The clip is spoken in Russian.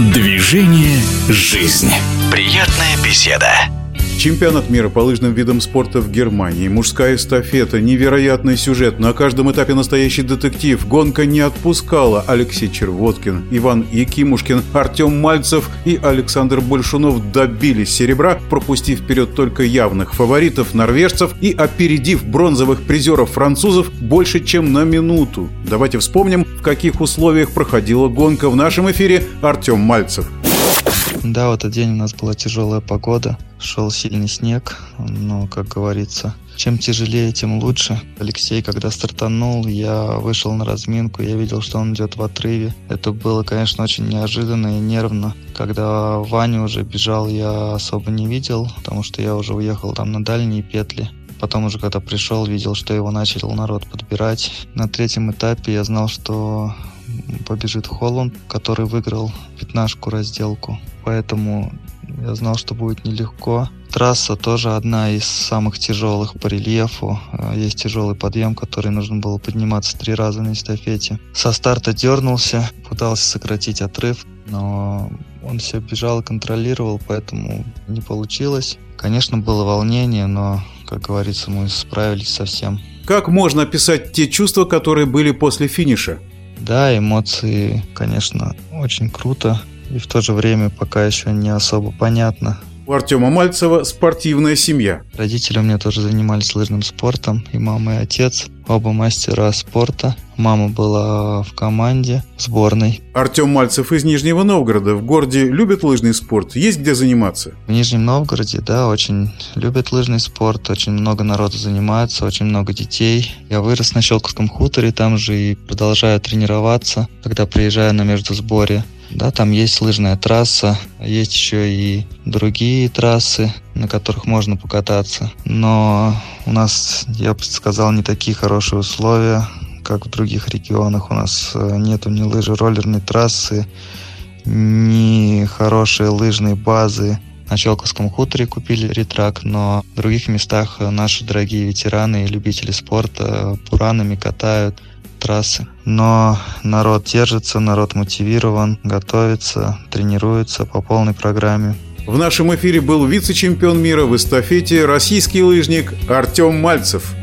Движение «Жизнь». Приятная беседа. Чемпионат мира по лыжным видам спорта в Германии. Мужская эстафета. Невероятный сюжет. На каждом этапе настоящий детектив. Гонка не отпускала. Алексей Червоткин, Иван Якимушкин, Артем Мальцев и Александр Большунов добились серебра, пропустив вперед только явных фаворитов норвежцев и опередив бронзовых призеров французов больше, чем на минуту. Давайте вспомним, в каких условиях проходила гонка в нашем эфире Артем Мальцев. Да, в этот день у нас была тяжелая погода, шел сильный снег, но, как говорится, чем тяжелее, тем лучше. Алексей, когда стартанул, я вышел на разминку, я видел, что он идет в отрыве. Это было, конечно, очень неожиданно и нервно. Когда Ваня уже бежал, я особо не видел, потому что я уже уехал там на дальние петли. Потом уже, когда пришел, видел, что его начал народ подбирать. На третьем этапе я знал, что побежит Холланд, который выиграл пятнашку разделку. Поэтому я знал, что будет нелегко. Трасса тоже одна из самых тяжелых по рельефу. А, есть тяжелый подъем, который нужно было подниматься три раза на эстафете. Со старта дернулся, пытался сократить отрыв, но он все бежал и контролировал, поэтому не получилось. Конечно, было волнение, но, как говорится, мы справились со всем. Как можно описать те чувства, которые были после финиша? Да, эмоции, конечно, очень круто. И в то же время пока еще не особо понятно. У Артема Мальцева спортивная семья. Родители у меня тоже занимались лыжным спортом, и мама, и отец. Оба мастера спорта. Мама была в команде сборной. Артем Мальцев из Нижнего Новгорода. В городе любит лыжный спорт? Есть где заниматься? В Нижнем Новгороде, да, очень любят лыжный спорт. Очень много народу занимается, очень много детей. Я вырос на Щелковском хуторе, там же и продолжаю тренироваться, когда приезжаю на междусборе. Да, там есть лыжная трасса, есть еще и другие трассы, на которых можно покататься. Но у нас, я бы сказал, не такие хорошие условия, как в других регионах. У нас э, нету ни лыжи, роллерной трассы, ни хорошей лыжной базы. На Челковском хуторе купили ретрак, но в других местах наши дорогие ветераны и любители спорта буранами катают трассы. Но народ держится, народ мотивирован, готовится, тренируется по полной программе. В нашем эфире был вице-чемпион мира в эстафете российский лыжник Артем Мальцев.